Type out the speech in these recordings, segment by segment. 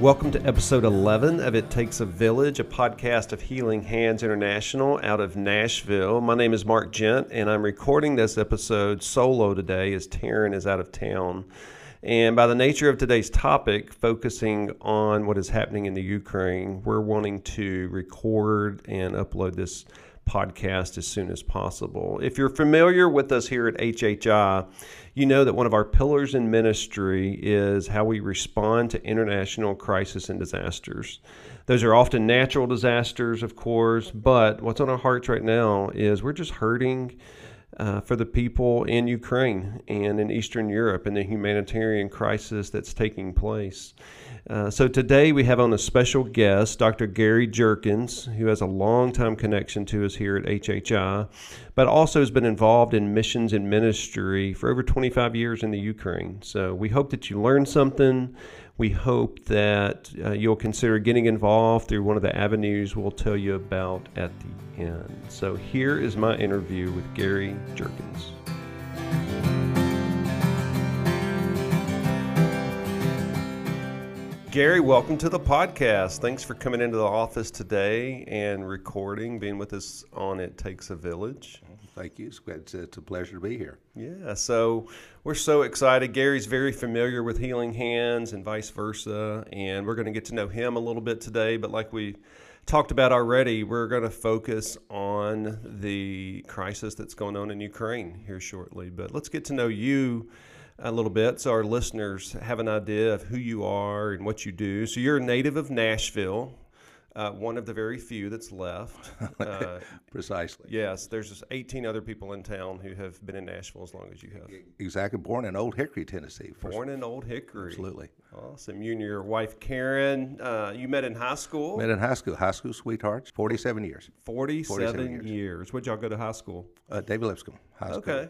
Welcome to episode 11 of It Takes a Village, a podcast of Healing Hands International out of Nashville. My name is Mark Gent, and I'm recording this episode solo today as Taryn is out of town. And by the nature of today's topic, focusing on what is happening in the Ukraine, we're wanting to record and upload this podcast as soon as possible. If you're familiar with us here at HHI, you know that one of our pillars in ministry is how we respond to international crisis and disasters. Those are often natural disasters, of course, but what's on our hearts right now is we're just hurting. Uh, for the people in Ukraine and in Eastern Europe and the humanitarian crisis that's taking place. Uh, so today we have on a special guest, Dr. Gary Jerkins, who has a long-time connection to us here at HHI, but also has been involved in missions and ministry for over 25 years in the Ukraine. So we hope that you learn something. We hope that uh, you'll consider getting involved through one of the avenues we'll tell you about at the end. So here is my interview with Gary Jerkins. Gary, welcome to the podcast. Thanks for coming into the office today and recording, being with us on It Takes a Village. Thank you. It's, it's, it's a pleasure to be here. Yeah, so we're so excited. Gary's very familiar with Healing Hands and vice versa, and we're going to get to know him a little bit today. But like we talked about already, we're going to focus on the crisis that's going on in Ukraine here shortly. But let's get to know you a little bit so our listeners have an idea of who you are and what you do. So you're a native of Nashville, uh, one of the very few that's left. Uh, Precisely. yes, there's just 18 other people in town who have been in Nashville as long as you have. Exactly. Born in Old Hickory, Tennessee. Born in Old Hickory. Absolutely. Awesome. You and your wife Karen, uh, you met in high school. Met in high school. High school sweethearts. 47 years. 47, 47 years. years. Where'd y'all go to high school? Uh, David Lipscomb High School. Okay.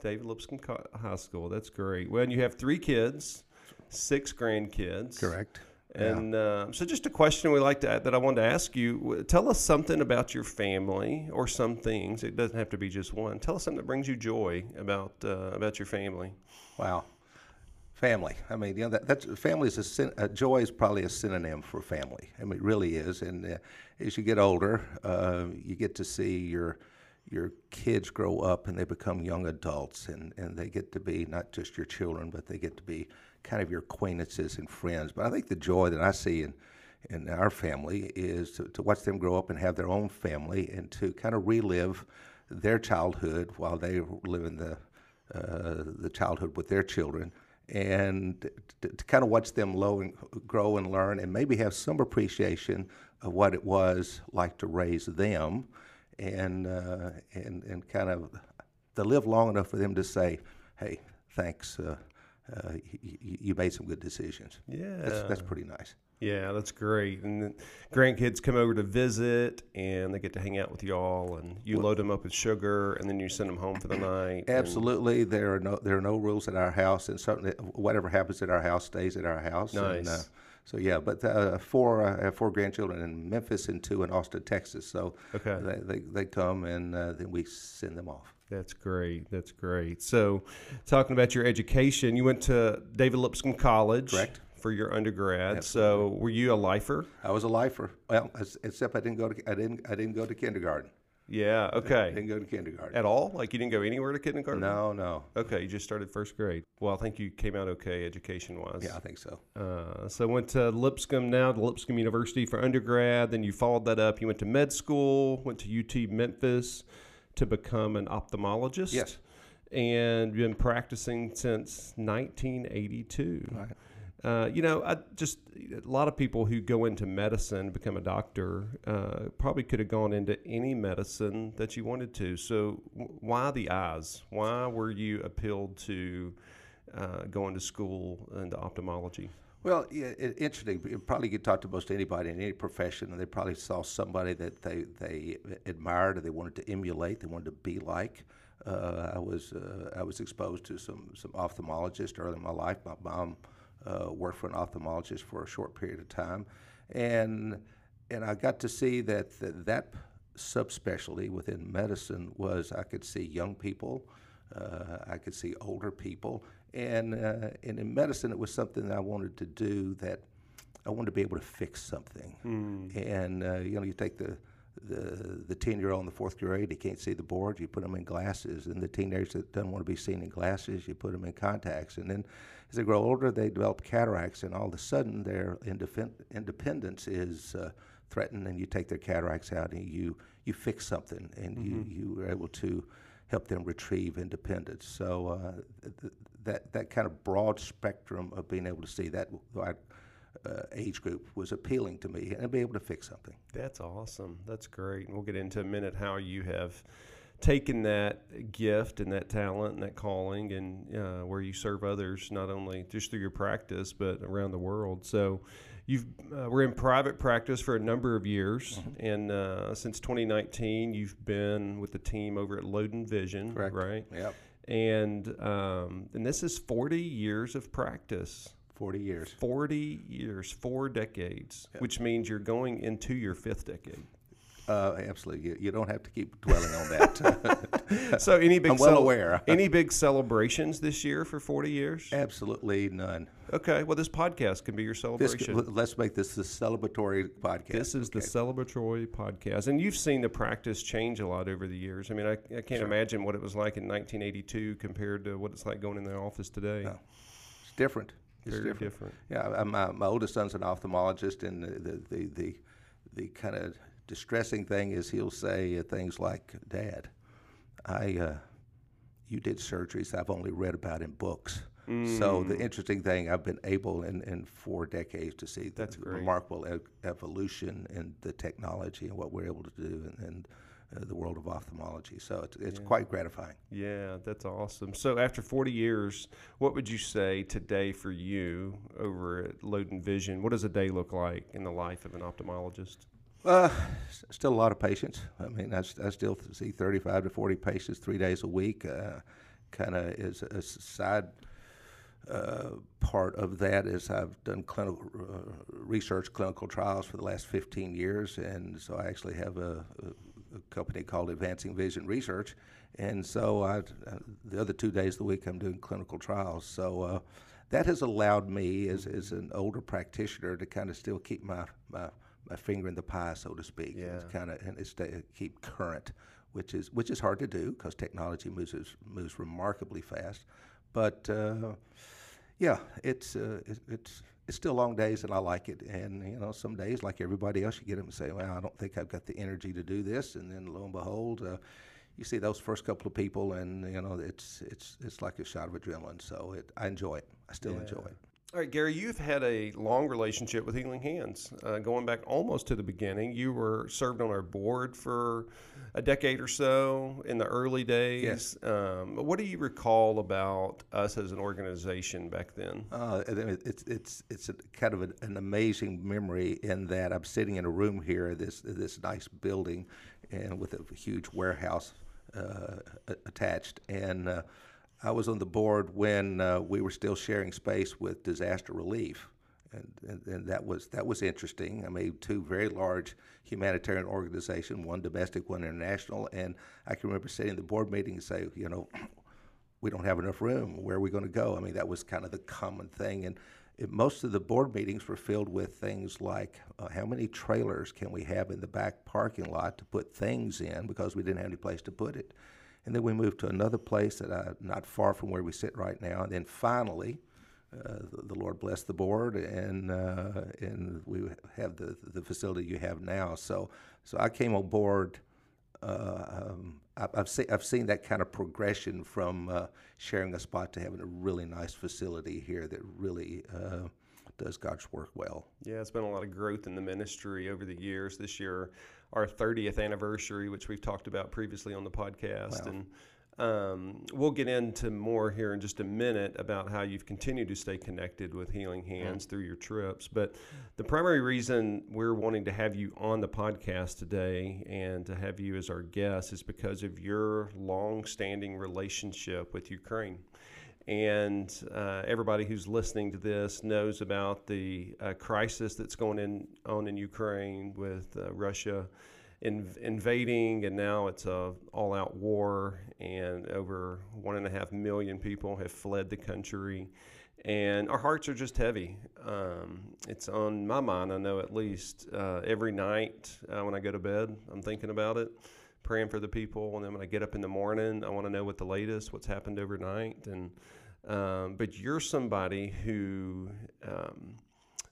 David Lipscomb High School. That's great. Well, and you have three kids, six grandkids. Correct. And uh, so, just a question we like to that I wanted to ask you: Tell us something about your family, or some things. It doesn't have to be just one. Tell us something that brings you joy about uh, about your family. Wow. Family. I mean, you know, that, that's family is a syn- uh, joy is probably a synonym for family. I mean, it really is. And uh, as you get older, uh, you get to see your your kids grow up and they become young adults, and, and they get to be not just your children, but they get to be kind of your acquaintances and friends. But I think the joy that I see in in our family is to, to watch them grow up and have their own family, and to kind of relive their childhood while they live in the uh, the childhood with their children, and to, to kind of watch them and grow and learn, and maybe have some appreciation of what it was like to raise them, and uh, and and kind of to live long enough for them to say, "Hey, thanks, uh, uh, you, you made some good decisions." Yeah, That's that's pretty nice. Yeah, that's great. And then grandkids come over to visit, and they get to hang out with y'all, and you load them up with sugar, and then you send them home for the night. Absolutely, there are no there are no rules at our house, and certainly whatever happens at our house stays at our house. And, uh, Nice. So yeah, but uh, four uh, I have four grandchildren in Memphis and two in Austin, Texas. So Okay. they, they, they come and uh, then we send them off. That's great. That's great. So, talking about your education, you went to David Lipscomb College, Correct. for your undergrad. So, were you a lifer? I was a lifer. Well, except I didn't go to I didn't I didn't go to kindergarten. Yeah. I Okay. didn't go to kindergarten. At all? Like you didn't go anywhere to kindergarten? No, no. Okay, you just started first grade. Well, I think you came out okay education wise. Yeah, I think so. Uh, so went to Lipscomb now to Lipscomb University for undergrad. Then you followed that up. You went to med school. Went to UT Memphis to become an ophthalmologist. Yes. And been practicing since 1982. Right. Uh, you know, I just a lot of people who go into medicine, become a doctor, uh, probably could have gone into any medicine that you wanted to. So, why the eyes? Why were you appealed to uh, going to school into ophthalmology? Well, yeah, it, interesting. You probably could talk to most anybody in any profession, and they probably saw somebody that they, they admired or they wanted to emulate, they wanted to be like. Uh, I was uh, I was exposed to some some ophthalmologists early in my life. My mom uh, worked for an ophthalmologist for a short period of time, and and I got to see that that, that subspecialty within medicine was I could see young people, uh, I could see older people, and uh, and in medicine it was something that I wanted to do that I wanted to be able to fix something. And uh, you know, you take the the the ten year old in the fourth grade, he can't see the board. You put them in glasses, and the teenagers that don't want to be seen in glasses, you put them in contacts. And then as they grow older, they develop cataracts, and all of a sudden their independence is uh, threatened, and you take their cataracts out and you you fix something, and you you are able to help them retrieve independence. So uh, th- th- that that kind of broad spectrum of being able to see that uh, age group was appealing to me, and be able to fix something. That's awesome. That's great. And we'll get into a minute how you have taken that gift and that talent and that calling and uh, where you serve others, not only just through your practice, but around the world. So you've uh, we're in private practice for a number of years. And uh, since 2019, you've been with the team over at Loden Vision, Correct. right? Yep, And, um, and this is 40 years of practice. Forty years. 40 years, four decades, which means you're going into your fifth decade. Uh, absolutely, you, you don't have to keep dwelling on that. So, any big I'm well aware. any big celebrations this year for 40 years? absolutely none. Okay, well, this podcast can be your This, celebration. let's make this the celebratory podcast. This is the celebratory podcast, and you've seen the practice change a lot over the years. I mean, I, I can't imagine what it was like in 1982 compared to what it's like going in the office today. It's different. It's Very different. different. Yeah, my, my oldest son's an ophthalmologist, and the the the, the, the kind of distressing thing is he'll say uh, things like, "Dad, I uh, you did surgeries I've only read about in books." So Mm. the interesting thing, I've been able in, in four decades to see the That's great. remarkable e- evolution in the technology and what we're able to do in, in uh, the world of ophthalmology. So it's, it's quite gratifying. Yeah, that's awesome. So, after 40 years, what would you say today for you over at Loden Vision? What does a day look like in the life of an ophthalmologist? Uh, still a lot of patients. I mean, I, I still see 35 to 40 patients three days a week. Uh, kind of is a side uh, part of that is I've done clinical uh, research, clinical trials for the last 15 years, and so I actually have a, a, company called Advancing Vision Research, and so I, uh, the other two days of the week I'm doing clinical trials. So uh, that has allowed me, as, as an older practitioner, to kind of still keep my, my my finger in the pie, so to speak, Yeah. kind of and stay, keep current, which is which is hard to do because technology moves moves remarkably fast. But uh, yeah, it's uh, it, it's it's still long days, and I like it. And you know, some days, like everybody else, you get them and say, "Well, I don't think I've got the energy to do this," and then lo and behold. Uh, you see those first couple of people, and you know it's it's it's like a shot of adrenaline. So it, I enjoy it. I still enjoy it. All right, Gary, you've had a long relationship with Healing Hands, uh, going back almost to the beginning. You were served on our board for a decade or so in the early days. Yes. Um, what do you recall about us as an organization back then? Uh, and then it- it's it's it's a kind of an, an amazing memory in that I'm sitting in a room here, this this nice building, and with a huge warehouse uh, attached, and uh, I was on the board when uh, we were still sharing space with disaster relief. And, and, and that was that was interesting. I mean, two very large humanitarian organizations, one domestic, one international, and I can remember sitting in the board meeting and say, you know, we don't have enough room. Where are we going to go? I mean, that was kind of the common thing. And it, most of the board meetings were filled with things like uh, how many trailers can we have in the back parking lot to put things in because we didn't have any place to put it. And then we moved to another place that uh, not far from where we sit right now. And then finally, uh, the, the Lord bless the board, and uh, and we have the the facility you have now. So so I came on board uh, um, I- I've seen I've seen that kind of progression from uh, sharing a spot to having a really nice facility here that really uh, does God's work well. Yeah, it's been a lot of growth in the ministry over the years. This year, our 30th anniversary, which we've talked about previously on the podcast. And um, we'll get into more here in just a minute about how you've continued to stay connected with Healing Hands through your trips. But the primary reason we're wanting to have you on the podcast today and to have you as our guest is because of your long standing relationship with Ukraine and uh, everybody who's listening to this knows about the uh, crisis that's going in, on in Ukraine with uh, Russia inv- invading, and now it's a all-out war, and over one and a half million people have fled the country, and our hearts are just heavy. Um, it's on my mind. I know at least uh, every night uh, when I go to bed, I'm thinking about it, praying for the people, and then when I get up in the morning, I want to know what the latest, what's happened overnight, and um, but you're somebody who um,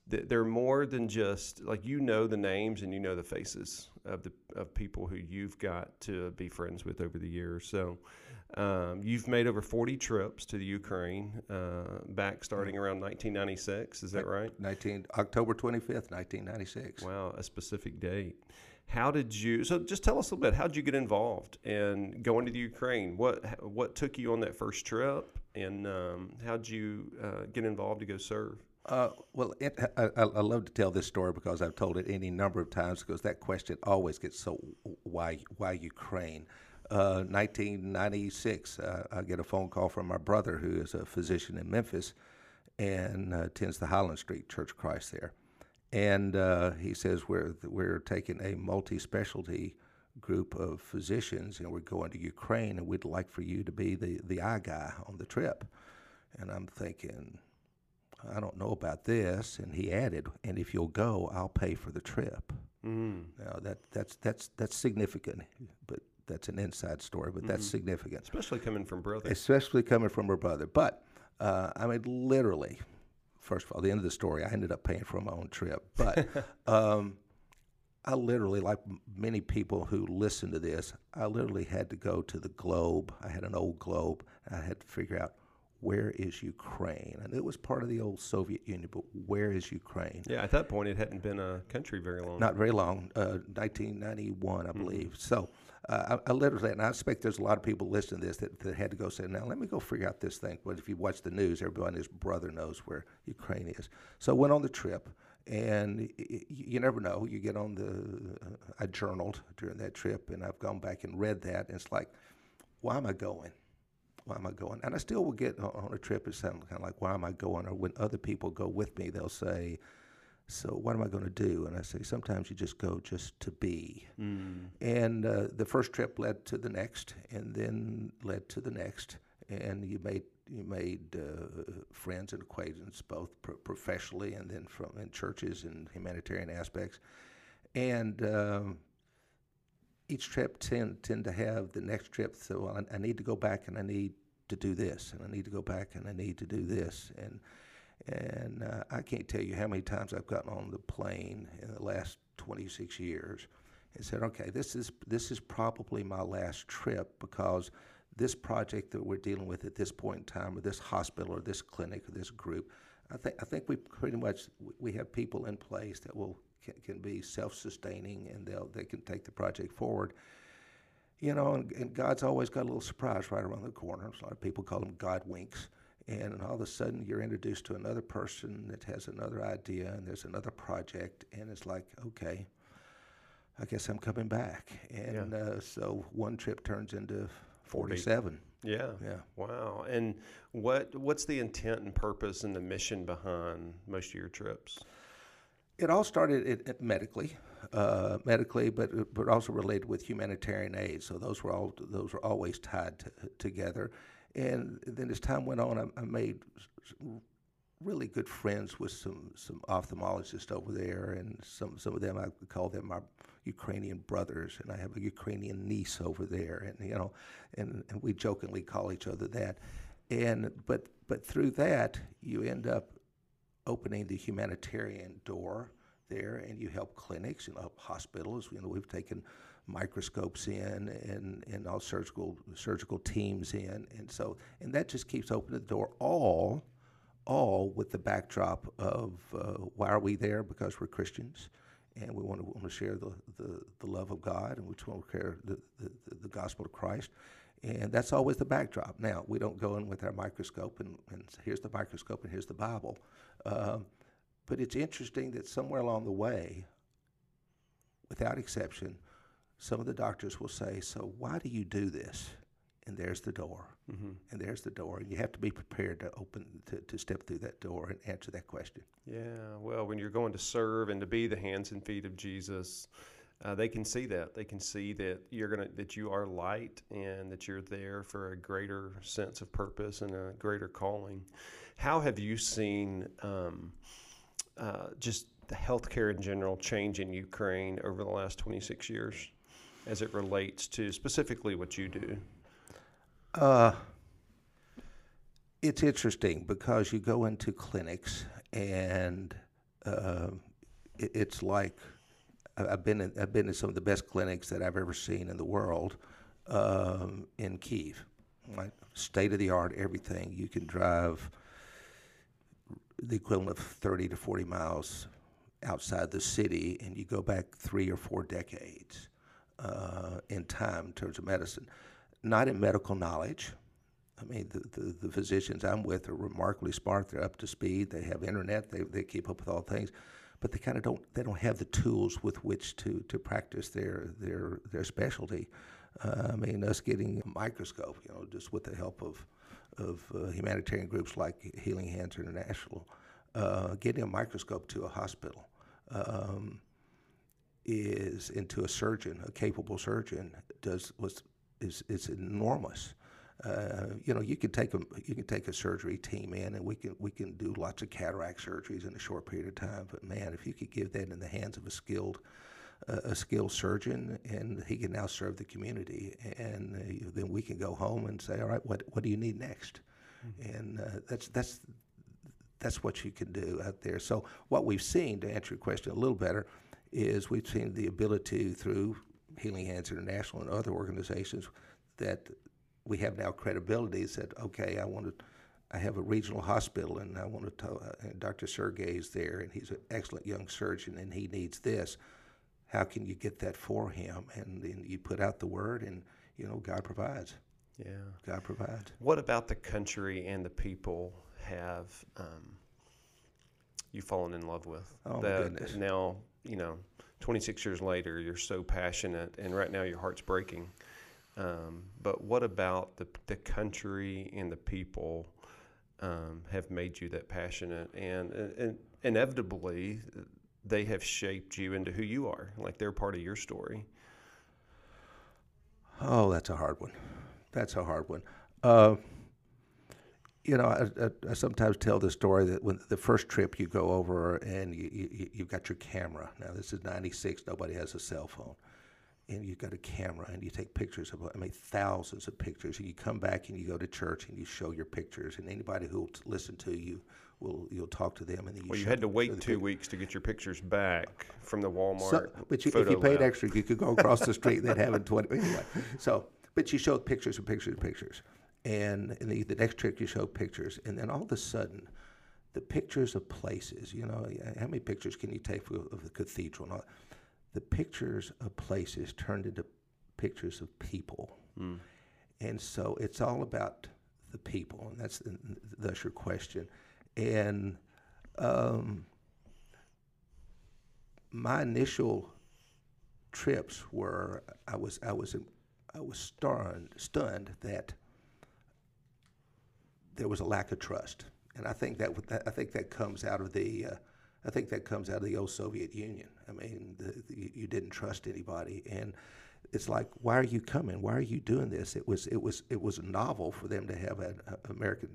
they're more than just like you know the names and you know the faces of the of people who you've got to be friends with over the years. So um, you've made over 40 trips to the Ukraine uh, back starting around 1996. Is that right? 19 October 25th, 1996. Wow, a specific date. How did you? So just tell us a little bit. How did you get involved in going to the Ukraine? What what took you on that first trip, and um, how did you uh, get involved to go serve? Uh, well, it, I, I, love to tell this story because I've told it any number of times because that question always gets so why why Ukraine. Uh, 1996, uh, I get a phone call from my brother who is a physician in Memphis and uh, attends the Highland Street Church of Christ there, and uh, he says we're we're taking a multi-specialty group of physicians and we're going to Ukraine and we'd like for you to be the the eye guy on the trip, and I'm thinking I don't know about this. And he added, and if you'll go, I'll pay for the trip. Mm. Now that that's that's that's significant, but that's an inside story. But mm-hmm. that's significant, especially coming from brother. Especially coming from her brother. But uh, I mean, literally, first of all, the end of the story, I ended up paying for my own trip. But um, I literally, like many people who listen to this, I literally had to go to the globe. I had an old globe. I had to figure out where is Ukraine? And it was part of the old Soviet Union, but where is Ukraine? Yeah, at that point, it hadn't been a country very long. Not very long, uh, 1991, I mm-hmm. believe. So uh, I, I, literally, and I expect there's a lot of people listening to this that, that had to go say, now let me go figure out this thing. But if you watch the news, everybody and his brother knows where Ukraine is. So I went on the trip, and you never know. You get on the, uh, I journaled during that trip, and I've gone back and read that, and it's like, why am I going? why am I going? And I still will get on a trip, it sounds kind of like, why am I going? Or when other people go with me, they'll say, so what am I going to do? And I say, sometimes you just go just to be. Mm. And uh, the first trip led to the next, and then led to the next, and you made you made uh, friends and acquaintances both pro- professionally and then from in churches and humanitarian aspects, and. Um, each trip tend tend to have the next trip. So well, I, I, need to go back and I need to do this, and I need to go back and I need to do this, and and uh, I can't tell you how many times I've gotten on the plane in the last 26 years and said, okay, this is this is probably my last trip because this project that we're dealing with at this point in time, or this hospital, or this clinic, or this group, I think I think we pretty much we have people in place that will can, can be self-sustaining and they'll they can take the project forward. You know, and, and God's always got a little surprise right around the corner. A lot of people call them God winks. And all of a sudden, you're introduced to another person that has another idea, and there's another project, and it's like, okay, I guess I'm coming back. And yeah. uh, so one trip turns into 47. Yeah. Yeah. Wow. And what what's the intent and purpose and the mission behind most of your trips? It all started medically, uh, medically, but but also related with humanitarian aid. So those were all those were always tied to, together. And then as time went on, I, I, made really good friends with some some ophthalmologists over there, and some some of them I call them my Ukrainian brothers, and I have a Ukrainian niece over there, and you know, and, and we jokingly call each other that. And but but through that, you end up opening the humanitarian door there, and you help clinics and help hospitals. You know, we've taken microscopes in and, and all surgical surgical teams in, and so and that just keeps opening the door. All, all with the backdrop of uh, why are we there? Because we're Christians, and we want to, want to share the, the, the love of God, and we want to share the, the, the gospel of Christ. And that's always the backdrop. Now, we don't go in with our microscope and, and here's the microscope and here's the Bible. Um, but it's interesting that somewhere along the way, without exception, some of the doctors will say, So why do you do this? And there's the door. Mm-hmm. And there's the door. And you have to be prepared to open, to, to step through that door and answer that question. Yeah. Well, when you're going to serve and to be the hands and feet of Jesus, uh, they can see that. They can see that you're gonna that you are light and that you're there for a greater sense of purpose and a greater calling. How have you seen um, uh, just the healthcare in general change in Ukraine over the last 26 years, as it relates to specifically what you do? Uh, it's interesting because you go into clinics and uh, it, it's like I've been in, I've been in some of the best clinics that I've ever seen in the world um, in Kiev? State of the art, everything. You can drive the equivalent of 30 to 40 miles outside the city, and you go back three or four decades uh, in time in terms of medicine. Not in medical knowledge. I mean, the, the, the physicians I'm with are remarkably smart. They're up to speed. They have internet. They, they keep up with all things, but they kind of don't. They don't have the tools with which to, to practice their their their specialty. Uh, I mean, us getting a microscope, you know, just with the help of of uh, humanitarian groups like Healing Hands International, uh, getting a microscope to a hospital. Um, is into a surgeon, a capable surgeon, does was is is enormous. Uh, you know, you can take a you can take a surgery team in, and we can we can do lots of cataract surgeries in a short period of time. But man, if you could give that in the hands of a skilled uh, a skilled surgeon, and he can now serve the community, and uh, then we can go home and say, all right, what what do you need next? And uh, that's that's that's what you can do out there. So what we've seen, to answer your question a little better, is we've seen the ability through Healing Hands International and other organizations that we have now credibility. That okay, I want to, I have a regional hospital, and I want to tell uh, and Dr. Sergey is there, and he's an excellent young surgeon, and he needs this. How can you get that for him? And then you put out the word, and you know God provides. Yeah. God provides. What about the country and the people have um, you fallen in love with? Oh, that goodness. now, you know, 26 years later, you're so passionate, and right now your heart's breaking. Um, but what about the, the country and the people um, have made you that passionate? And, and inevitably, they have shaped you into who you are. Like they're part of your story. Oh, that's a hard one. That's a hard one. Uh, you know, I, I, I sometimes tell the story that when the first trip you go over and you, you, you've got your camera. Now, this is 96, nobody has a cell phone. And you've got a camera and you take pictures of, I mean, thousands of pictures. And you come back and you go to church and you show your pictures. And anybody who will t- listen to you, will you'll talk to them. And then you Well, you had to wait two weeks to get your pictures back from the Walmart. so, but you, if you paid lab. extra, you could go across the street. And they'd have it twenty anyway. So, but you showed pictures and pictures and pictures, and, the, the next trick you show pictures, and then all of a sudden, the pictures of places. You know, how many pictures can you take of, of the cathedral? And all, the pictures of places turned into pictures of people, and so it's all about the people, and that's the, thus your question, and. Um, my initial trips were I was I was I was stunned stunned that there was a lack of trust, and I think that I think that comes out of the uh, I think that comes out of the old Soviet Union. I mean, the, the, you- didn't trust anybody, and it's like, why are you coming? Why are you doing this? It was it was it was novel for them to have an a American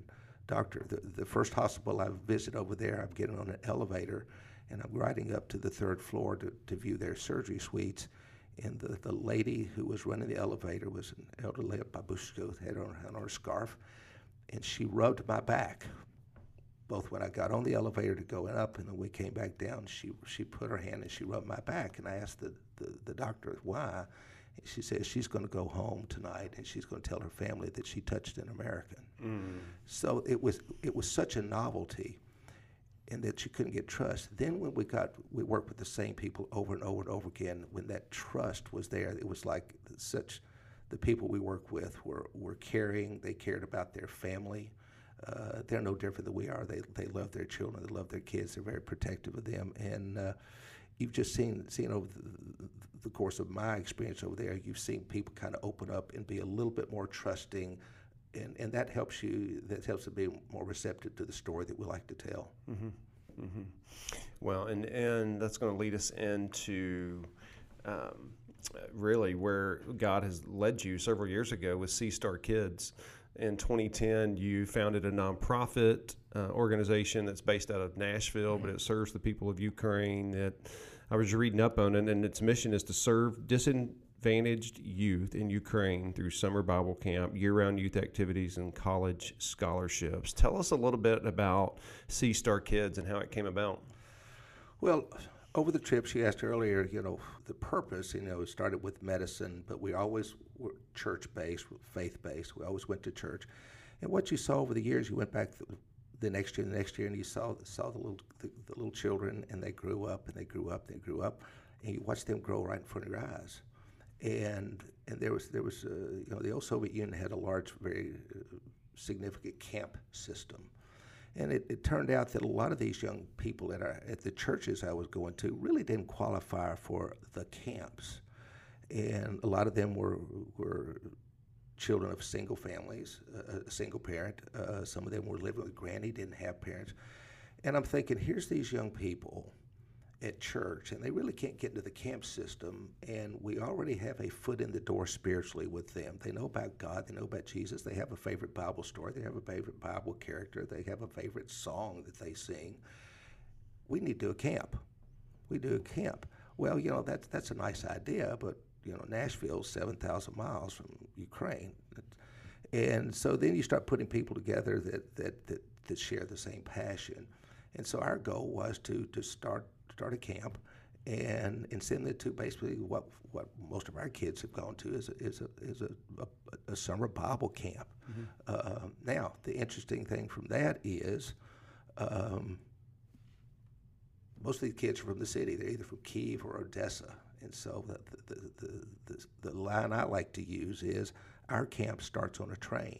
doctor. The, the first hospital I visited over there, I'm getting on an elevator, and I'm riding up to the third floor to, to view their surgery suites. And the, the lady who was running the elevator was an elderly babushka with had on, had on her scarf, and she rubbed my back both when I got on the elevator to go up and then we came back down, she she put her hand and she rubbed my back. And I asked the, the, the doctor why. And she says she's going to go home tonight and she's going to tell her family that she touched an American. Mm. So it was it was such a novelty, and that you couldn't get trust. Then when we got we worked with the same people over and over and over again. When that trust was there, it was like such. The people we work with were were caring. They cared about their family. Uh, they're no different than we are. They they love their children. They love their kids. They're very protective of them. And uh, you've just seen seen over the, the course of my experience over there, you've seen people kind of open up and be a little bit more trusting. And, and that helps you. That helps them be more receptive to the story that we like to tell. Mm hmm. Well, and and that's going to lead us into um, really where God has led you several years ago with Sea Star Kids. In 2010, you founded a nonprofit uh, organization that's based out of Nashville, but it serves the people of Ukraine. That I was reading up on it, and its mission is to serve disadvantaged youth in Ukraine through summer Bible camp, year-round youth activities, and college scholarships. Tell us a little bit about Sea Star Kids and how it came about. Well, over the trip, she asked earlier, you know, the purpose, you know, it started with medicine, but we always were church based, faith based. We always went to church. And what you saw over the years, you went back the next year, the next year, and you saw saw the little the, the little children, and they grew up, and they grew up, and they grew up, and you watched them grow right in front of your eyes. And and there was there was uh, you know the old Soviet Union had a large, very uh, significant camp system and it, it, turned out that a lot of these young people at, our, at the churches I was going to really didn't qualify for the camps. And a lot of them were, were children of single families, a single parent. Uh, some of them were living with granny, didn't have parents. And I'm thinking, here's these young people at church, and they really can't get into the camp system. And we already have a foot in the door spiritually with them. They know about God, they know about Jesus, they have a favorite Bible story, they have a favorite Bible character, they have a favorite song that they sing. We need to do a camp. We do a camp. Well, you know, that's, that's a nice idea, but, you know, Nashville's 7,000 miles from Ukraine. And so then you start putting people together that, that, that, that share the same passion. And so our goal was to, to start start a camp and and send it to basically what what most of our kids have gone to is a, is a, is a, a, a summer Bible camp. Mm-hmm. Uh, now the interesting thing from that is. Um, most of these kids are from the city. They're either from Kiev or Odessa. And so the, the, the, the, the line I like to use is our camp starts on a train.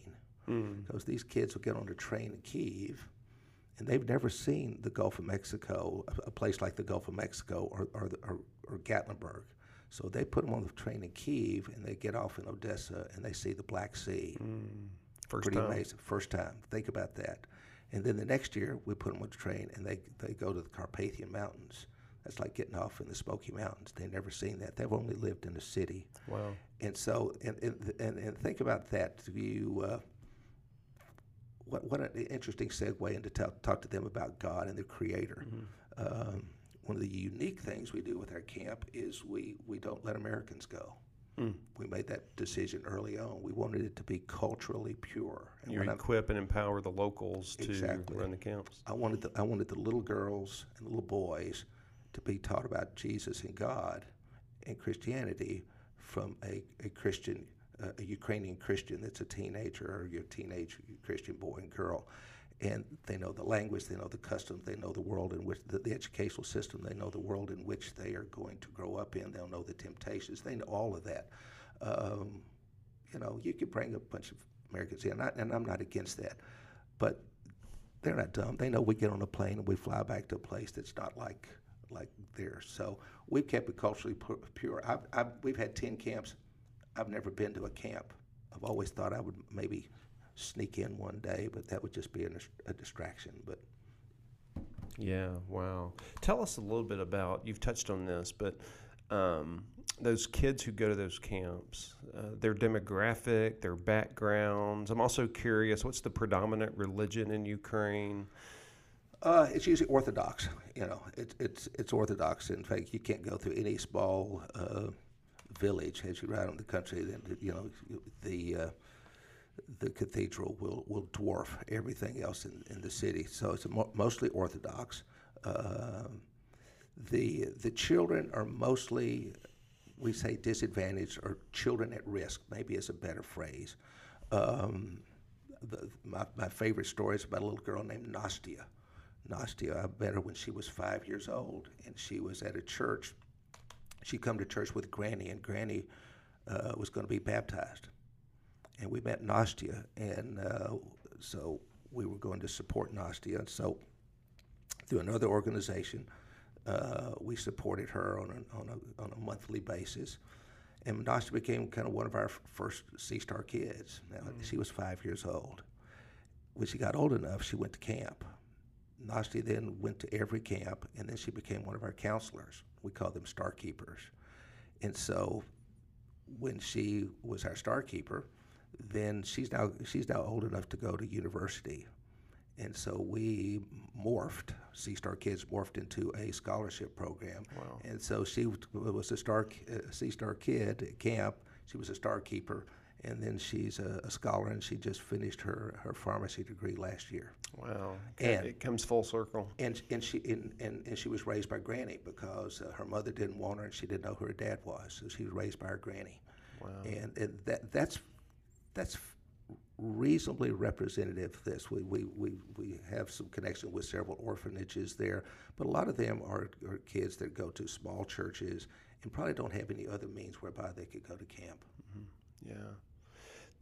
Mm. Because these kids will get on a train in Kiev and they've never seen the Gulf of Mexico, a place like the Gulf of Mexico or, or, the, or, or Gatlinburg. So they put them on the train in Kiev, and they get off in Odessa, and they see the Black Sea. Mm, first Pretty time. amazing. First time. Think about that. And then the next year, we put them on the train, and they, they go to the Carpathian Mountains. That's like getting off in the Smoky Mountains. They've never seen that. They've only lived in a city. Wow. And so, and, and, and, and think about that. You, uh, what, what an interesting segue into talk, talk to them about God and the Creator. Mm-hmm. Um, one of the unique things we do with our camp is we, we don't let Americans go. Mm. We made that decision early on. We wanted it to be culturally pure. And you equip and empower the locals to run the camps. I wanted the, I wanted the little girls and the little boys to be taught about Jesus and God and Christianity from a, a Christian a Ukrainian Christian that's a teenager or your teenage Christian boy and girl, and they know the language, they know the customs, they know the world in which the, the, educational system, they know the world in which they are going to grow up in. They'll know the temptations, they know all of that. Um, you know, you could bring a bunch of Americans in, and, I, and I'm not against that, but they're not dumb. They know we get on a plane and we fly back to a place that's not like like theirs. So we've kept it culturally pure. I've, I've, we've had ten camps I've never been to a camp. I've always thought I would maybe sneak in one day, but that would just be a, a distraction. But yeah, wow. Tell us a little bit about. You've touched on this, but um, those kids who go to those camps, uh, their demographic, their backgrounds. I'm also curious. What's the predominant religion in Ukraine? Uh, it's usually Orthodox. You know, it's it's it's Orthodox. In fact, you can't go through any small uh, village as you ride on the country, then you know the uh, the cathedral will, will dwarf everything else in, in the city. So it's mo- mostly Orthodox. Uh, the the children are mostly we say disadvantaged or children at risk. Maybe is a better phrase. Um, the, my, my favorite story is about a little girl named Nastia. Nastia, I met her when she was five years old, and she was at a church she'd come to church with Granny, and Granny uh, was going to be baptized. And we met Nastia, and uh, so we were going to support Nastia. And so through another organization, uh, we supported her on a, on, a, on a monthly basis. And Nastia became kind of one of our first Sea Star kids. Now, mm-hmm. she was five years old. When she got old enough, she went to camp. Nastia then went to every camp, and then she became one of our counselors. We call them star keepers. And so when she was our star keeper, then she's now she's now old enough to go to university. And so we morphed, Sea Star Kids morphed into a scholarship program. Wow. And so she was a star, C uh, Star kid at camp. She was a star keeper, and then she's a, a scholar, and she just finished her, her pharmacy degree last year. Wow. And- it comes full circle. And and she and, and, and she was raised by granny because uh, her mother didn't want her, and she didn't know who her dad was, so she was raised by her granny. Wow. And, and that that's that's reasonably representative of this. We, we, we, we have some connection with several orphanages there, but a lot of them are, are kids that go to small churches and probably don't have any other means whereby they could go to camp. Yeah.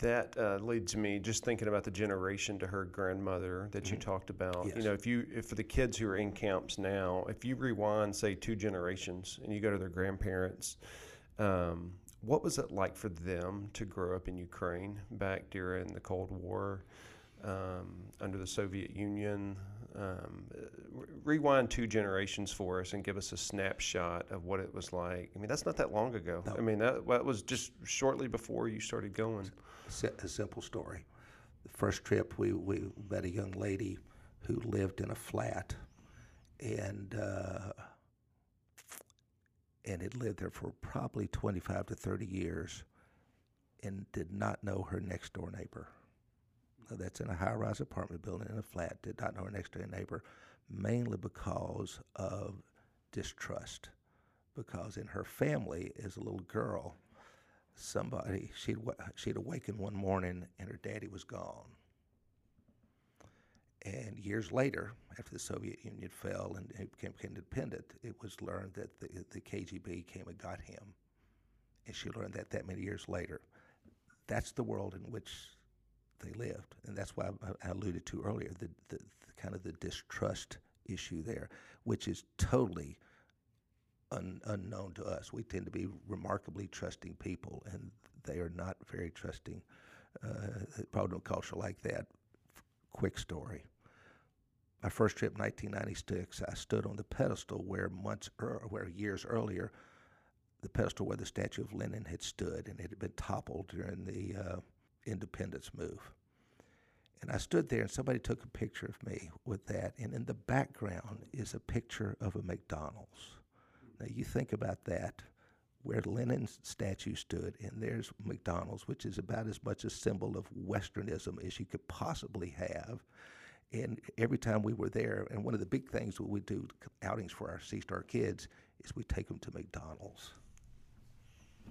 That uh, leads me just thinking about the generation to her grandmother that you talked about. You know, if you if for the kids who are in camps now, if you rewind say two generations and you go to their grandparents, um, what was it like for them to grow up in Ukraine back during the Cold War, um, under the Soviet Union? Um, re- rewind two generations for us and give us a snapshot of what it was like. I mean, that's not that long ago. I mean, that, that was just shortly before you started going. A simple story. The first trip, we, we met a young lady who lived in a flat, and uh, and had lived there for probably 25 to 30 years, and did not know her next door neighbor. Now, that's in a high-rise apartment building in a flat. Did not know her next door neighbor, mainly because of distrust. Because in her family, as a little girl, somebody she'd she'd awakened one morning and her daddy was gone. And years later, after the Soviet Union fell and it became independent, it was learned that the, the KGB came and got him. And she learned that that many years later. That's the world in which they lived, and that's why I, alluded to earlier the, the, the kind of the distrust issue there, which is totally un, unknown to us. We tend to be remarkably trusting people, and they are not very trusting. Uh, probably no culture like that. Quick story. My first trip, 1996, I stood on the pedestal where months, ear where years earlier, the pedestal where the statue of Lenin had stood, and it had been toppled during the uh, independence move. And I stood there, and somebody took a picture of me with that, and in the background is a picture of a McDonald's. Now you think about that, where Lenin's statue stood, and there's McDonald's, which is about as much a symbol of Westernism as you could possibly have. And every time we were there, and one of the big things that we do outings for our Sea Star kids is we take them to McDonald's.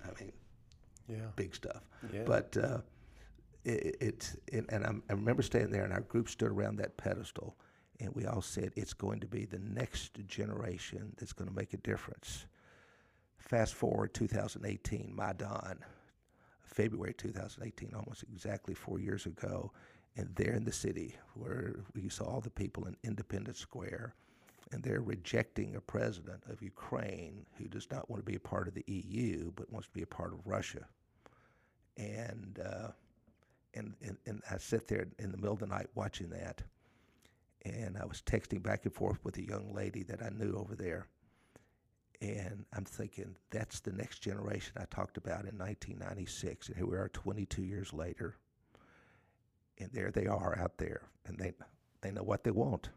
I mean, Yeah. big stuff. Yeah. But uh, it, and I'm, I remember standing there, and our group stood around that pedestal, and we all said, "It's going to be the next generation that's going to make a difference." Fast forward 2018, my Maidan, February 2018, almost exactly four years ago, and there in the city where we saw all the people in Independence Square, and they're rejecting a president of Ukraine who does not want to be a part of the EU but wants to be a part of Russia. And uh, and, and and I sit there in the middle of the night watching that, and I was texting back and forth with a young lady that I knew over there. And I'm thinking that's the next generation I talked about in 1996, and here we are 22 years later, and there they are out there, and they they know what they want.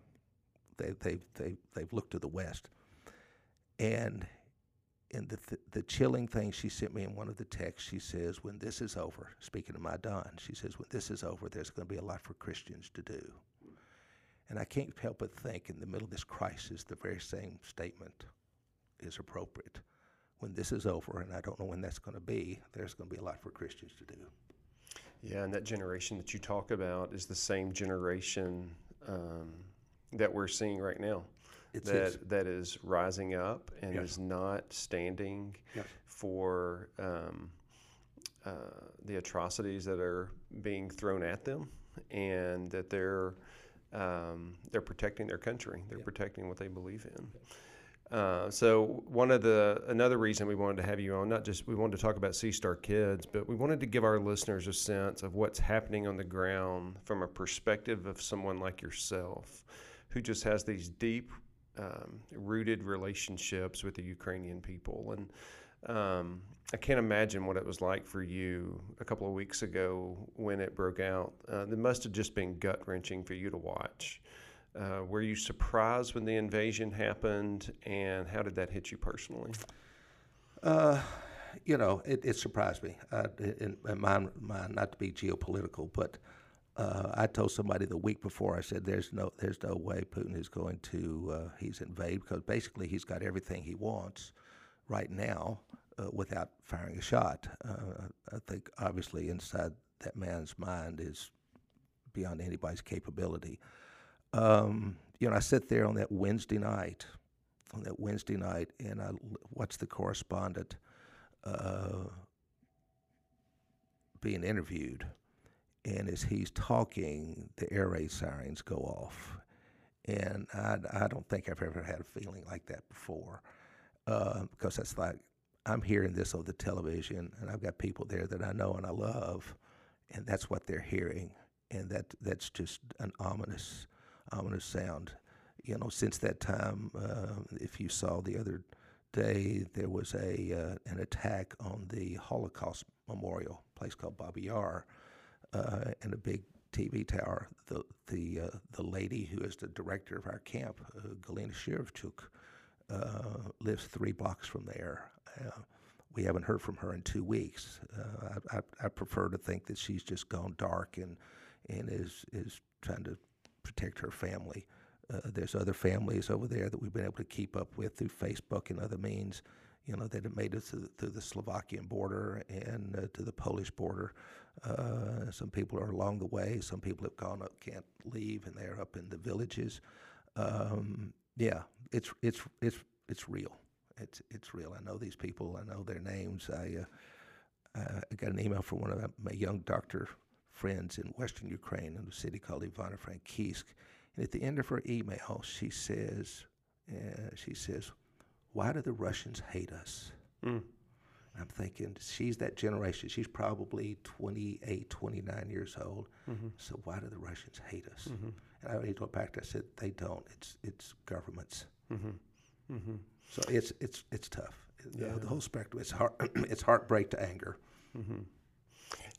They they they they've looked to the West, and and the th- the chilling thing she sent me in one of the texts, she says, "When this is over," speaking of Maidan, she says, "When this is over, there's going to be a lot for Christians to do." And I can't help but think, in the middle of this crisis, the very same statement is appropriate. When this is over, and I don't know when that's going to be, there's going to be a lot for Christians to do. Yeah, and that generation that you talk about is the same generation um, that we're seeing right now. It's that his- that is rising up and Yes. is not standing Yes. for um, uh, the atrocities that are being thrown at them, and that they're um, they're protecting their country. They're protecting what they believe in. Uh, so one of the another reason we wanted to have you on, not just we wanted to talk about Sea Star Kids, but we wanted to give our listeners a sense of what's happening on the ground from a perspective of someone like yourself, who just has these deep um, rooted relationships with the Ukrainian people. And Um, I can't imagine what it was like for you a couple of weeks ago when it broke out. Uh, it must have just been gut wrenching for you to watch. Uh, were you surprised when the invasion happened, and how did that hit you personally? Uh, you know, it, it surprised me. Uh, in, not to be geopolitical, but uh, I told somebody the week before. I said, "There's no, there's no way Putin is going to uh, he's invade because basically he's got everything he wants right now uh, without firing a shot." Uh, I think obviously inside that man's mind is beyond anybody's capability. Um, you know, I sit there on that Wednesday night, on that Wednesday night, and I watch the correspondent uh, being interviewed, and as he's talking, the air raid sirens go off, and I, I don't think I've ever had a feeling like that before, uh, because that's like I'm hearing this on the television, and I've got people there that I know and I love, and that's what they're hearing, and that that's just an ominous ominous sound. You know, since that time, uh, if you saw the other day, there was a uh, an attack on the Holocaust Memorial, place called Babi Yar, uh, and a big TV tower. The the uh, the lady who is the director of our camp, uh, Galina Shirvchuk, uh, lives three blocks from there. Uh, we haven't heard from her in two weeks. Uh, I, I, I prefer to think that she's just gone dark and and is is trying to protect her family. Uh, there's other families over there that we've been able to keep up with through Facebook and other means. You know, that have made it through, the Slovakian border and uh, to the Polish border. Some people are along the way. Some people have gone up, can't leave, and they're up in the villages. Um, yeah, it's it's it's it's real. It's it's real. I know these people. I know their names. I uh, I got an email from one of my young doctor friends in Western Ukraine in a city called Ivano-Frankivsk. And at the end of her email, she says, uh, she says, why do the Russians hate us? Mm. I'm thinking she's that generation. She's probably 28, 29 years old. Mm-hmm. So why do the Russians hate us? Mm-hmm. And I already told back. I said they don't. It's it's governments. Mm-hmm. mm-hmm. So it's it's it's tough. Yeah. The whole spectrum. It's heart. it's heartbreak to anger. Mm-hmm.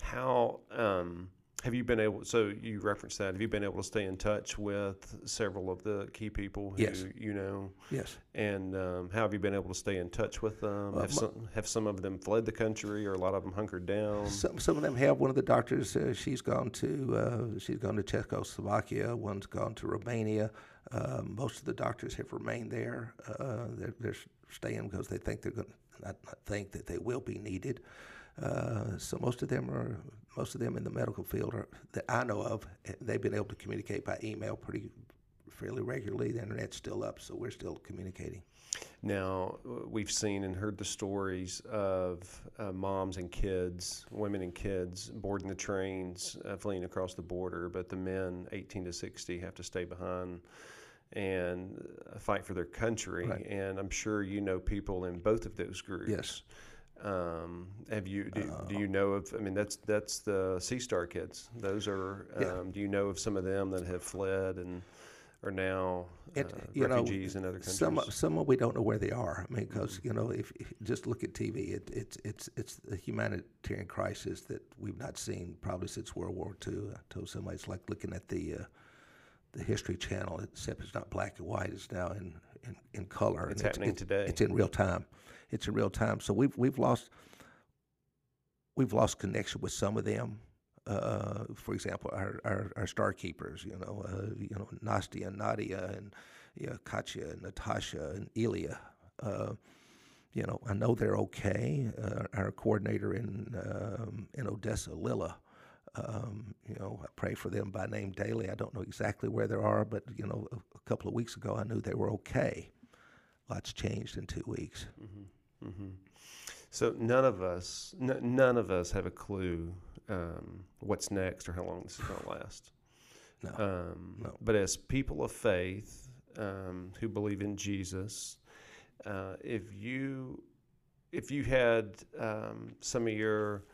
How um, have you been able? So you referenced that. Have you been able to stay in touch with several of the key people who yes. you know? Yes. And um, how have you been able to stay in touch with them? Uh, have, some, have some of them fled the country, or a lot of them hunkered down? Some some of them have. One of the doctors, uh, she's gone to uh, she's gone to Czechoslovakia. One's gone to Romania. Um, most of the doctors have remained there. Uh, they're, they're staying because they think they're going not think that they will be needed. Uh, so most of them are most of them in the medical field are, that I know of. They've been able to communicate by email pretty fairly regularly. The internet's still up, so we're still communicating. Now we've seen and heard the stories of uh, moms and kids, women and kids boarding the trains, uh, fleeing across the border, but the men 18 to 60 have to stay behind and uh, fight for their country. Right. And I'm sure you know people in both of those groups. Yes. Um, have you do, do, you know of? I mean, that's that's the Sea Star kids. Those are. Um, yeah. Do you know of some of them that have fled and are now uh, refugees know, in other countries? Some some we don't know where they are. I mean, because you know, if, if, just look at TV, it, it's it's it's a humanitarian crisis that we've not seen probably since World War II. I told somebody it's like looking at the uh, the History Channel, except it's not black and white. It's now in in, in color. It's happening it's, today. It's in real time. It's in real time. So we've we've lost we've lost connection with some of them. Uh, for example, our, our, our star keepers, you know, uh, you know, Nastia and Nadia and you know, Katya and Natasha and Ilya. Uh, you know, I know they're okay. Uh, our coordinator in um, in Odessa, Lila, um, you know, I pray for them by name daily. I don't know exactly where they are, but you know, a, a couple of weeks ago, I knew they were okay. Lots changed in two weeks. Mm-hmm. Mm-hmm. So none of us, n- none of us have a clue um, what's next or how long this is going to last. No, um, no. But as people of faith um, who believe in Jesus, uh, if you if you had um, some of your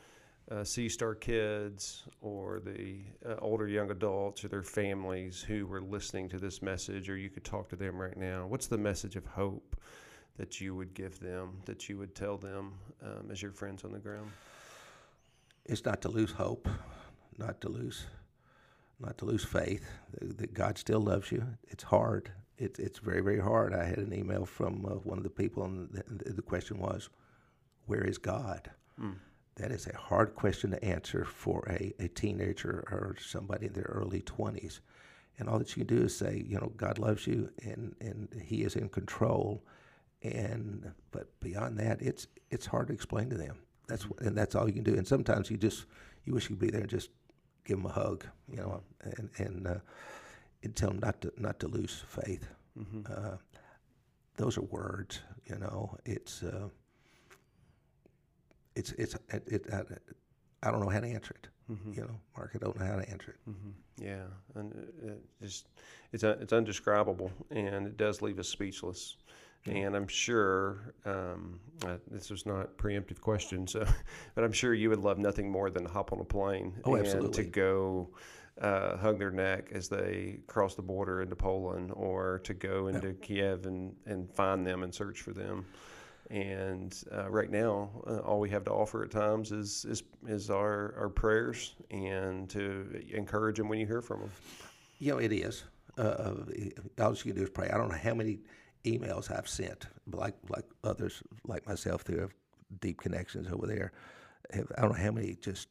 uh, Sea Star kids or the uh, older young adults or their families who were listening to this message, or you could talk to them right now. What's the message of hope that you would give them, that you would tell them um, as your friends on the ground? It's not to lose hope, not to lose, not to lose faith that, that God still loves you. It's hard. It's it's very very hard. I had an email from uh, one of the people, and the, the question was, "Where is God?" That is a hard question to answer for a, a teenager or somebody in their early 20s. And all that you can do is say, you know, God loves you and, and He is in control. And but beyond that, it's it's hard to explain to them. That's and that's all you can do. And sometimes you just you wish you'd be there and just give them a hug, you know, and and, uh, and tell them not to not to lose faith. Uh, those are words, you know. It's uh, it's it's it, it I, I don't know how to answer it. You know, Mark, I don't know how to answer it. Yeah, and it, it just it's un, it's undescribable, and it does leave us speechless. And I'm sure um, uh, this was not preemptive question, so but I'm sure you would love nothing more than to hop on a plane Oh, and to go uh, hug their neck as they cross the border into Poland, or to go into Kiev and, and find them and search for them. And uh, right now, uh, all we have to offer at times is is, is our, our prayers and to encourage them when you hear from them. You know, it is. Uh, uh, all you can do is pray. I don't know how many emails I've sent, like like others, like myself, who have deep connections over there. I don't know how many just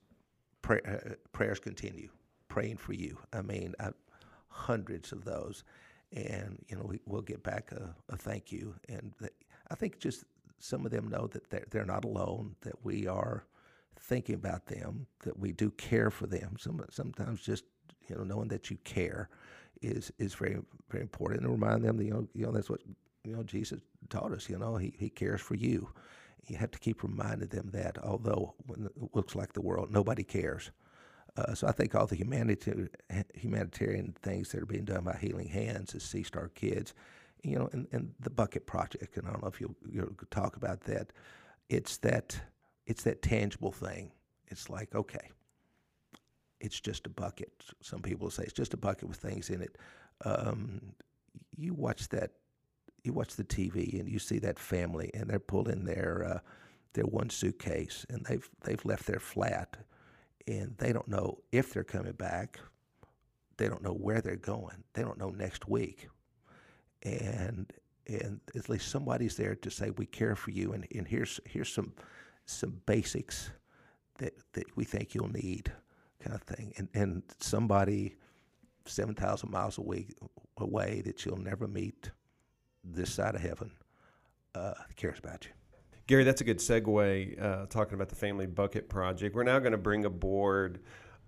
pray, uh, prayers continue, praying for you. I mean, I, hundreds of those, and you know, we, we'll get back a, a thank you. And I think just some of them know that they're, they're not alone, that we are thinking about them, that we do care for them. Some sometimes just you know knowing that you care is is very very important, to remind them that you know you know that's what you know Jesus taught us. You know he he cares for you. You have to keep reminding them that, although it looks like the world nobody cares. Uh, so I think all the humanitarian humanitarian things that are being done by Healing Hands is Sea Star Kids, you know, and, and the Bucket Project, and I don't know if you'll, you'll talk about that. It's that it's that tangible thing. It's like okay, it's just a bucket. Some people say it's just a bucket with things in it. Um, you watch that, you watch the TV, and you see that family, and they're pulling their uh, their one suitcase, and they've they've left their flat, and they don't know if they're coming back. They don't know where they're going. They don't know next week, and and at least somebody's there to say we care for you, and, and here's here's some some basics that that we think you'll need, kind of thing, and and somebody seven thousand miles away away that you'll never meet this side of heaven uh, cares about you. Gary, that's a good segue uh, talking about the Family Bucket Project. We're now going to bring aboard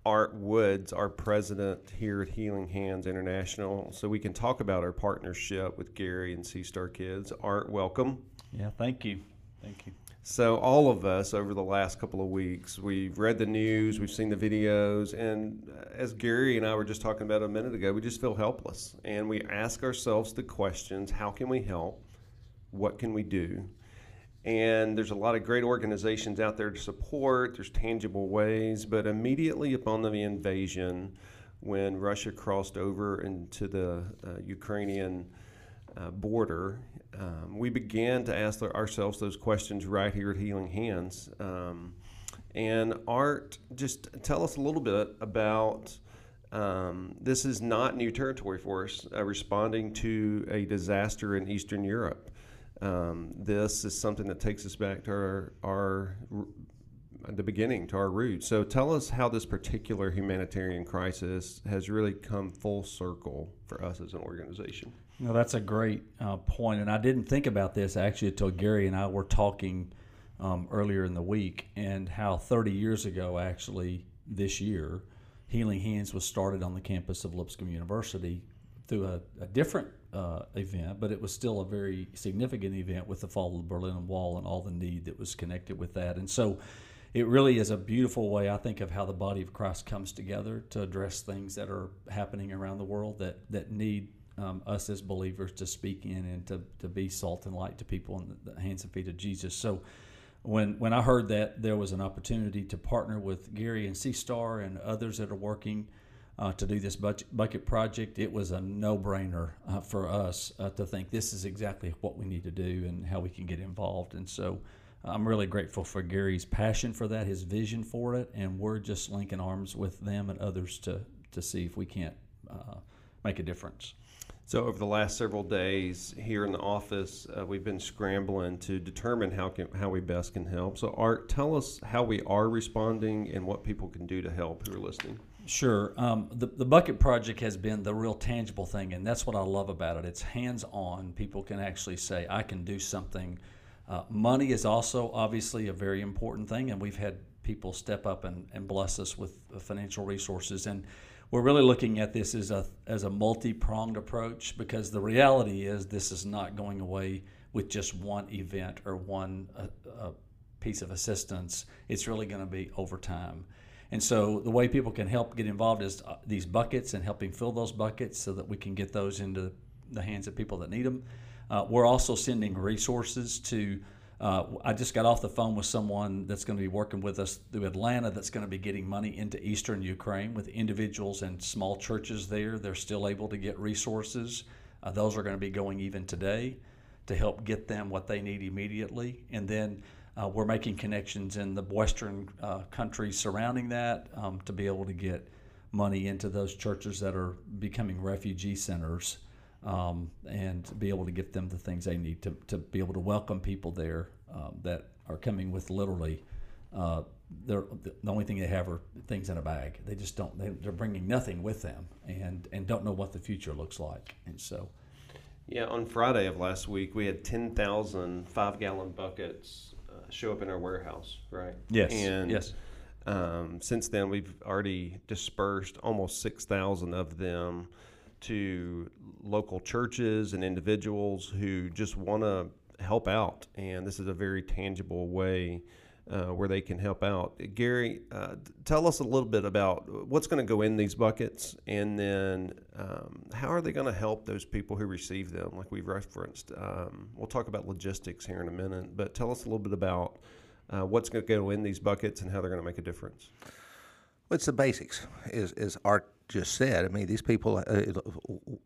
Art Woods, our president here at Healing Hands International, so we can talk about our partnership with Gary and Sea Star Kids. Art, welcome. Yeah, thank you. Thank you. So, all of us over the last couple of weeks, we've read the news, we've seen the videos, and uh, as Gary and I were just talking about a minute ago, we just feel helpless. And we ask ourselves the questions how can we help? What can we do? And there's a lot of great organizations out there to support, there's tangible ways, but immediately upon the invasion, when Russia crossed over into the uh, Ukrainian uh, border, um, we began to ask ourselves those questions right here at Healing Hands. Um, and Art, just tell us a little bit about um, this is not new territory for us, uh, responding to a disaster in Eastern Europe. Um, this is something that takes us back to our, our the beginning, to our roots. So tell us how this particular humanitarian crisis has really come full circle for us as an organization. No, that's a great uh, point, and I didn't think about this actually until Gary and I were talking um, earlier in the week, and how 30 years ago, actually this year, Healing Hands was started on the campus of Lipscomb University through a, a different uh, event, but it was still a very significant event with the fall of the Berlin Wall and all the need that was connected with that, and so. It really is a beautiful way, I think, of how the body of Christ comes together to address things that are happening around the world that, that need um, us as believers to speak in and to, to be salt and light to people in the, hands and feet of Jesus. So when when I heard that there was an opportunity to partner with Gary and Sea Star and others that are working uh, to do this bucket, project, it was a no-brainer uh, for us uh, to think this is exactly what we need to do and how we can get involved. And so, I'm really grateful for Gary's passion for that, his vision for it, and we're just linking arms with them and others to to see if we can't uh, make a difference. So over the last several days here in the office, uh, we've been scrambling to determine how can how we best can help. So Art, tell us how we are responding and what people can do to help who are listening. Sure. Um, the, the bucket project has been the real tangible thing, and that's what I love about it. It's hands on. People can actually say, I can do something. Uh, money is also obviously a very important thing, and we've had people step up and, and bless us with uh, financial resources. And we're really looking at this as a, as a multi pronged approach because the reality is this is not going away with just one event or one uh, uh, piece of assistance. It's really going to be over time. And so the way people can help get involved is uh, these buckets and helping fill those buckets so that we can get those into the hands of people that need them. Uh, we're also sending resources to. Uh, I just got off the phone with someone that's going to be working with us through Atlanta that's going to be getting money into eastern Ukraine with individuals and small churches there. They're still able to get resources. Uh, those are going to be going even today to help get them what they need immediately. And then uh, we're making connections in the Western uh, countries surrounding that um, to be able to get money into those churches that are becoming refugee centers um, and be able to get them the things they need to, to be able to welcome people there um, that are coming with literally uh, the only thing they have are things in a bag. They just don't. They, they're bringing nothing with them, and and don't know what the future looks like. And so, Yeah, on Friday of last week, we had 10,000 five gallon buckets uh, show up in our warehouse, right? Yes, And yes. Um, since then, we've already dispersed almost 6,000 of them to local churches and individuals who just want to help out. And this is a very tangible way. Uh, where they can help out. Gary, uh, tell us a little bit about what's going to go in these buckets, and then um, how are they going to help those people who receive them, like we've referenced. Um, we'll talk about logistics here in a minute, but tell us a little bit about uh, what's going to go in these buckets and how they're going to make a difference. Well, it's the basics, as, as Art just said. I mean, these people uh,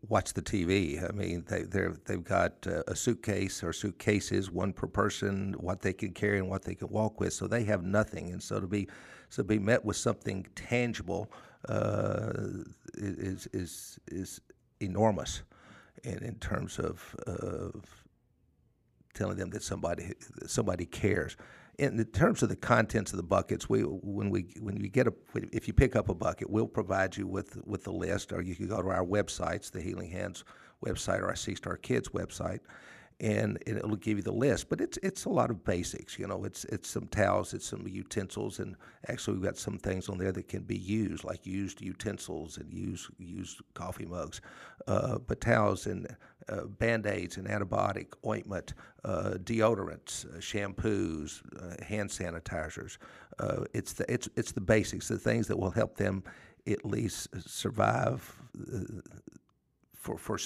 watch the TV. I mean, they, they're, they've got uh, a suitcase or suitcases, one per person, what they can carry and what they can walk with. So they have nothing, and so to be so to be met with something tangible uh, is is is enormous, in, in terms of of telling them that somebody somebody cares in terms of the contents of the buckets, we when we when you get a if you pick up a bucket, we'll provide you with with the list, or you can go to our websites, the Healing Hands website or our Sea Star Kids website, and it'll give you the list. But it's it's a lot of basics, you know. It's it's some towels, it's some utensils, and actually we've got some things on there that can be used, like used utensils and used used coffee mugs, uh, but towels and uh, band aids and antibiotic ointment, uh, deodorants, uh, shampoos, uh, hand sanitizers. Uh, it's the it's it's the basics, the things that will help them at least survive for for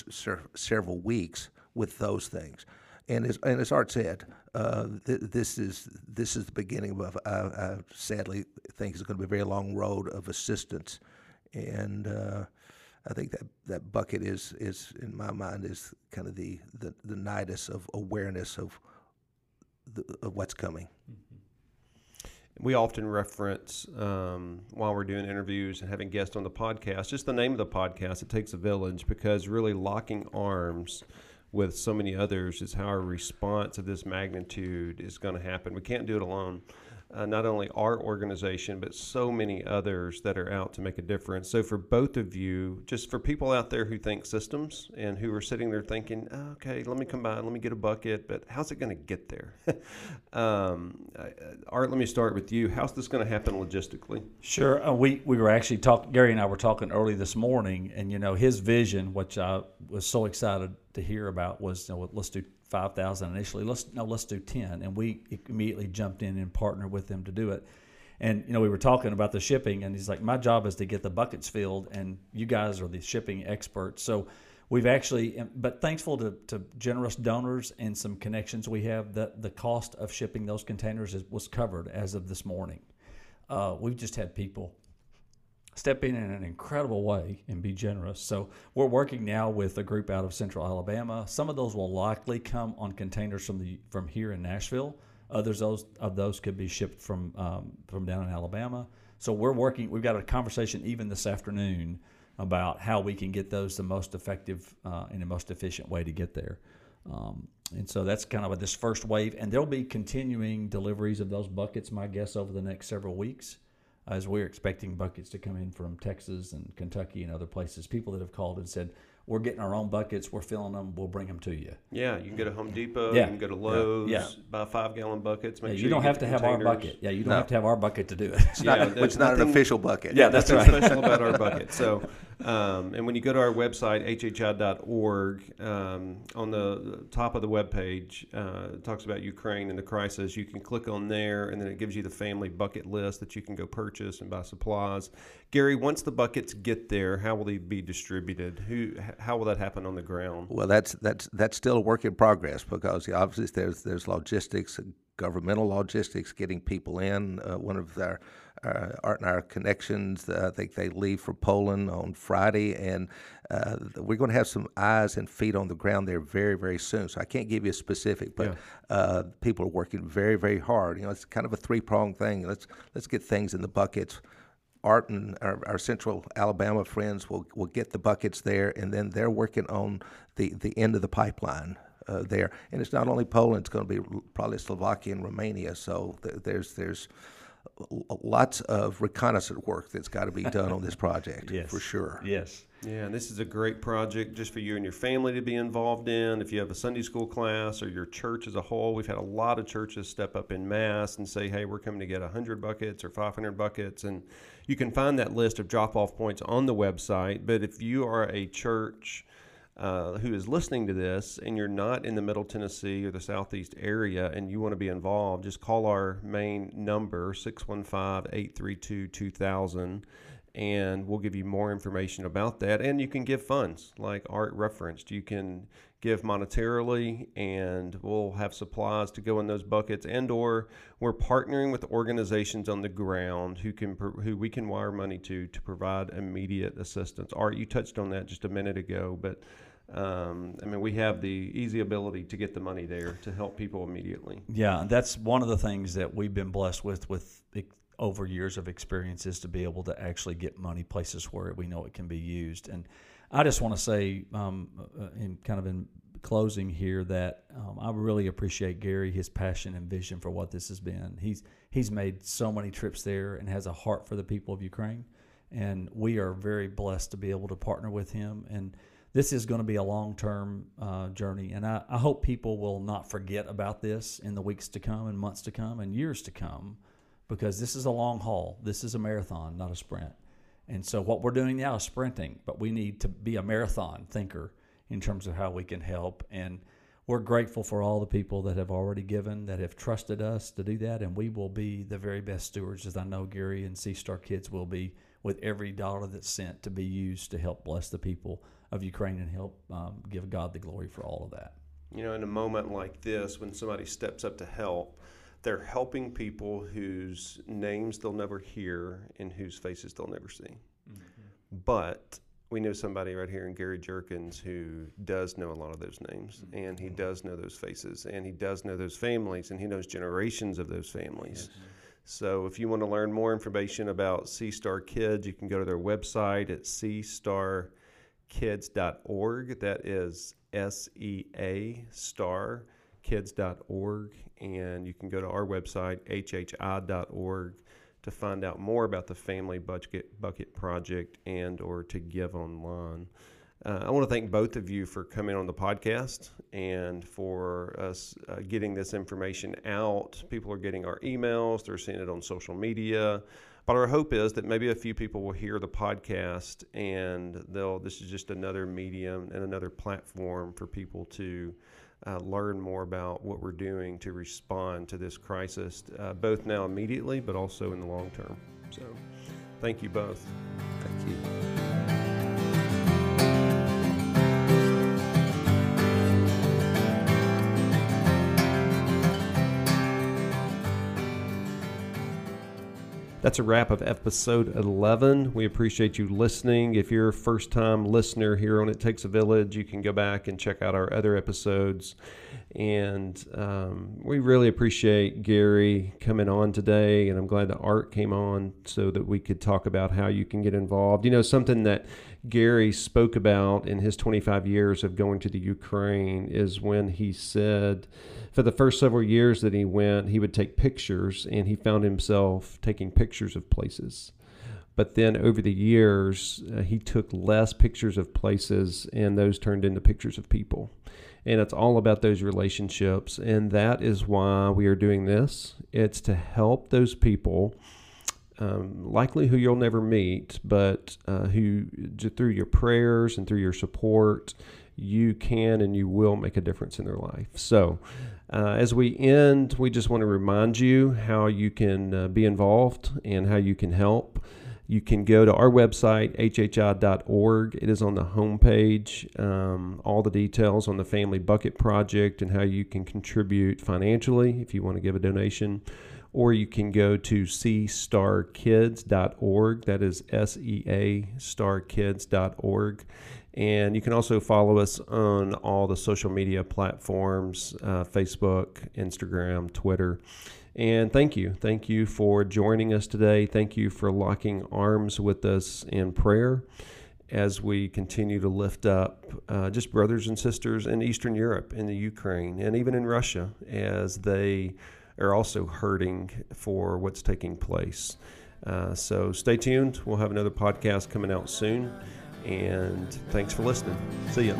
several weeks with those things. And as, and as Art said, uh, th- this is this is the beginning of, uh, I sadly think it's going to be a very long road of assistance, and uh, I think that that bucket is is in my mind is kind of the the, the nidus of awareness of the, of what's coming. We often reference um, while we're doing interviews and having guests on the podcast, just the name of the podcast. It takes a village because really locking arms with so many others is how our response of this magnitude is going to happen. We can't do it alone uh, not only our organization, but so many others that are out to make a difference. So, for both of you, just for people out there who think systems and who are sitting there thinking, oh, okay, let me by, let me get a bucket, but how's it going to get there? um, uh, Art, let me start with you. How's this going to happen logistically? Sure. Uh, we, we were actually talking, Gary and I were talking early this morning, and, you know, his vision, which I was so excited to hear about, was you know, let's do five thousand initially. Let's no, let's do ten, and we immediately jumped in and partnered with them to do it. And you know, we were talking about the shipping, and he's like, "My job is to get the buckets filled, and you guys are the shipping experts." So we've actually, but thankful to, to generous donors and some connections we have, that the cost of shipping those containers is, was covered as of this morning. Uh, we've just had people step in in an incredible way and be generous. So we're working now with a group out of Central Alabama. Some of those will likely come on containers from the from here in Nashville. Others those of those could be shipped from um, from down in Alabama. So we're working. We've got a conversation even this afternoon about how we can get those the most effective uh, and the most efficient way to get there. Um, and so that's kind of this first wave, and there'll be continuing deliveries of those buckets. My guess over the next several weeks Uh, as we're expecting buckets to come in from Texas and Kentucky and other places. People that have called and said, "We're getting our own buckets. We're filling them. We'll bring them to you." Yeah, you can go to Home Depot. Yeah. You can go to Lowe's. Yeah. Buy five gallon buckets. Make Yeah, sure you don't get have to have our bucket. Yeah, you don't No. have to have our bucket to do it. Yeah, Not, there's it's not an official bucket. Yeah, that's Nothing right. special about our bucket. So, um, and when you go to our website, hhi.org, um, on the top of the webpage, uh, it talks about Ukraine and the crisis. You can click on there, and then it gives you the family bucket list that you can go purchase and buy supplies. Gary, once the buckets get there, how will they be distributed? Who? How will that happen on the ground? Well, that's that's that's still a work in progress because obviously there's there's logistics, governmental logistics, getting people in. Uh, one of our uh, Art and our connections, uh, I think they leave for Poland on Friday, and uh, we're going to have some eyes and feet on the ground there very very soon. So I can't give you a specific, but uh, people are working very very hard. You know, it's kind of a three pronged thing. Let's let's get things in the buckets. Art and our, our Central Alabama friends will, will get the buckets there, and then they're working on the, the end of the pipeline uh, there. And it's not only Poland; it's going to be probably Slovakia and Romania. So th- there's there's lots of reconnaissance work that's got to be done on this project Yes. for sure. Yes. Yeah, and this is a great project just for you and your family to be involved in. If you have a Sunday school class or your church as a whole, we've had a lot of churches step up in mass and say, hey, we're coming to get 100 buckets or 500 buckets. And you can find that list of drop off points on the website. But if you are a church, uh, who is listening to this and you're not in the Middle Tennessee or the Southeast area and you want to be involved, just call our main number, 615 832 2000, and we'll give you more information about that. And you can give funds like Art referenced. You can give monetarily and we'll have supplies to go in those buckets and or we're partnering with organizations on the ground who can who we can wire money to to provide immediate assistance art you touched on that just a minute ago but um, I mean, we have the easy ability to get the money there to help people immediately. Yeah, that's one of the things that we've been blessed with with over years of experience is to be able to actually get money places where we know it can be used. And I just want to say, um, uh, in kind of in closing here, that um, I really appreciate Gary his passion and vision for what this has been. He's he's made so many trips there and has a heart for the people of Ukraine, and we are very blessed to be able to partner with him and this is going to be a long term uh, journey. And I, I hope people will not forget about this in the weeks to come, and months to come, and years to come, because this is a long haul. This is a marathon, not a sprint. And so, what we're doing now is sprinting, but we need to be a marathon thinker in terms of how we can help. And we're grateful for all the people that have already given, that have trusted us to do that. And we will be the very best stewards, as I know Gary and Sea Star Kids will be, with every dollar that's sent to be used to help bless the people of Ukraine and help um, give God the glory for all of that. You know, in a moment like this, when somebody steps up to help, they're helping people whose names they'll never hear and whose faces they'll never see. But we know somebody right here in Gary Jerkins who does know a lot of those names, and he does know those faces, and he does know those families, and he knows generations of those families. So if you want to learn more information about Sea Star Kids, you can go to their website at seastarkids.org. That is S E A star kids.org. And you can go to our website, hhi.org, to find out more about the Family Bucket, Bucket Project and or to give online. Uh, I want to thank both of you for coming on the podcast and for us uh, getting this information out. People are getting our emails, they're seeing it on social media. But our hope is that maybe a few people will hear the podcast and they'll. This is just another medium and another platform for people to uh, learn more about what we're doing to respond to this crisis, uh, both now immediately, but also in the long term. So, thank you both. Thank you. That's a wrap of episode 11. We appreciate you listening. If you're a first time listener here on It Takes a Village, you can go back and check out our other episodes. And um, we really appreciate Gary coming on today. And I'm glad that Art came on so that we could talk about how you can get involved. You know, something that Gary spoke about in his 25 years of going to the Ukraine is when he said, for the first several years that he went, he would take pictures and he found himself taking pictures of places. But then over the years, uh, he took less pictures of places and those turned into pictures of people. And it's all about those relationships. And that is why we are doing this. It's to help those people um, likely who you'll never meet, but uh, who through your prayers and through your support, you can and you will make a difference in their life. So, uh, as we end, we just want to remind you how you can uh, be involved and how you can help. You can go to our website, hhi.org. It is on the homepage. Um, all the details on the Family Bucket Project and how you can contribute financially if you want to give a donation or you can go to seastarkids.org. That is S E A starkids.org. And you can also follow us on all the social media platforms uh, Facebook, Instagram, Twitter. And thank you. Thank you for joining us today. Thank you for locking arms with us in prayer as we continue to lift up uh, just brothers and sisters in Eastern Europe, in the Ukraine, and even in Russia as they are also hurting for what's taking place. Uh, so stay tuned. We'll have another podcast coming out soon. And thanks for listening. See ya.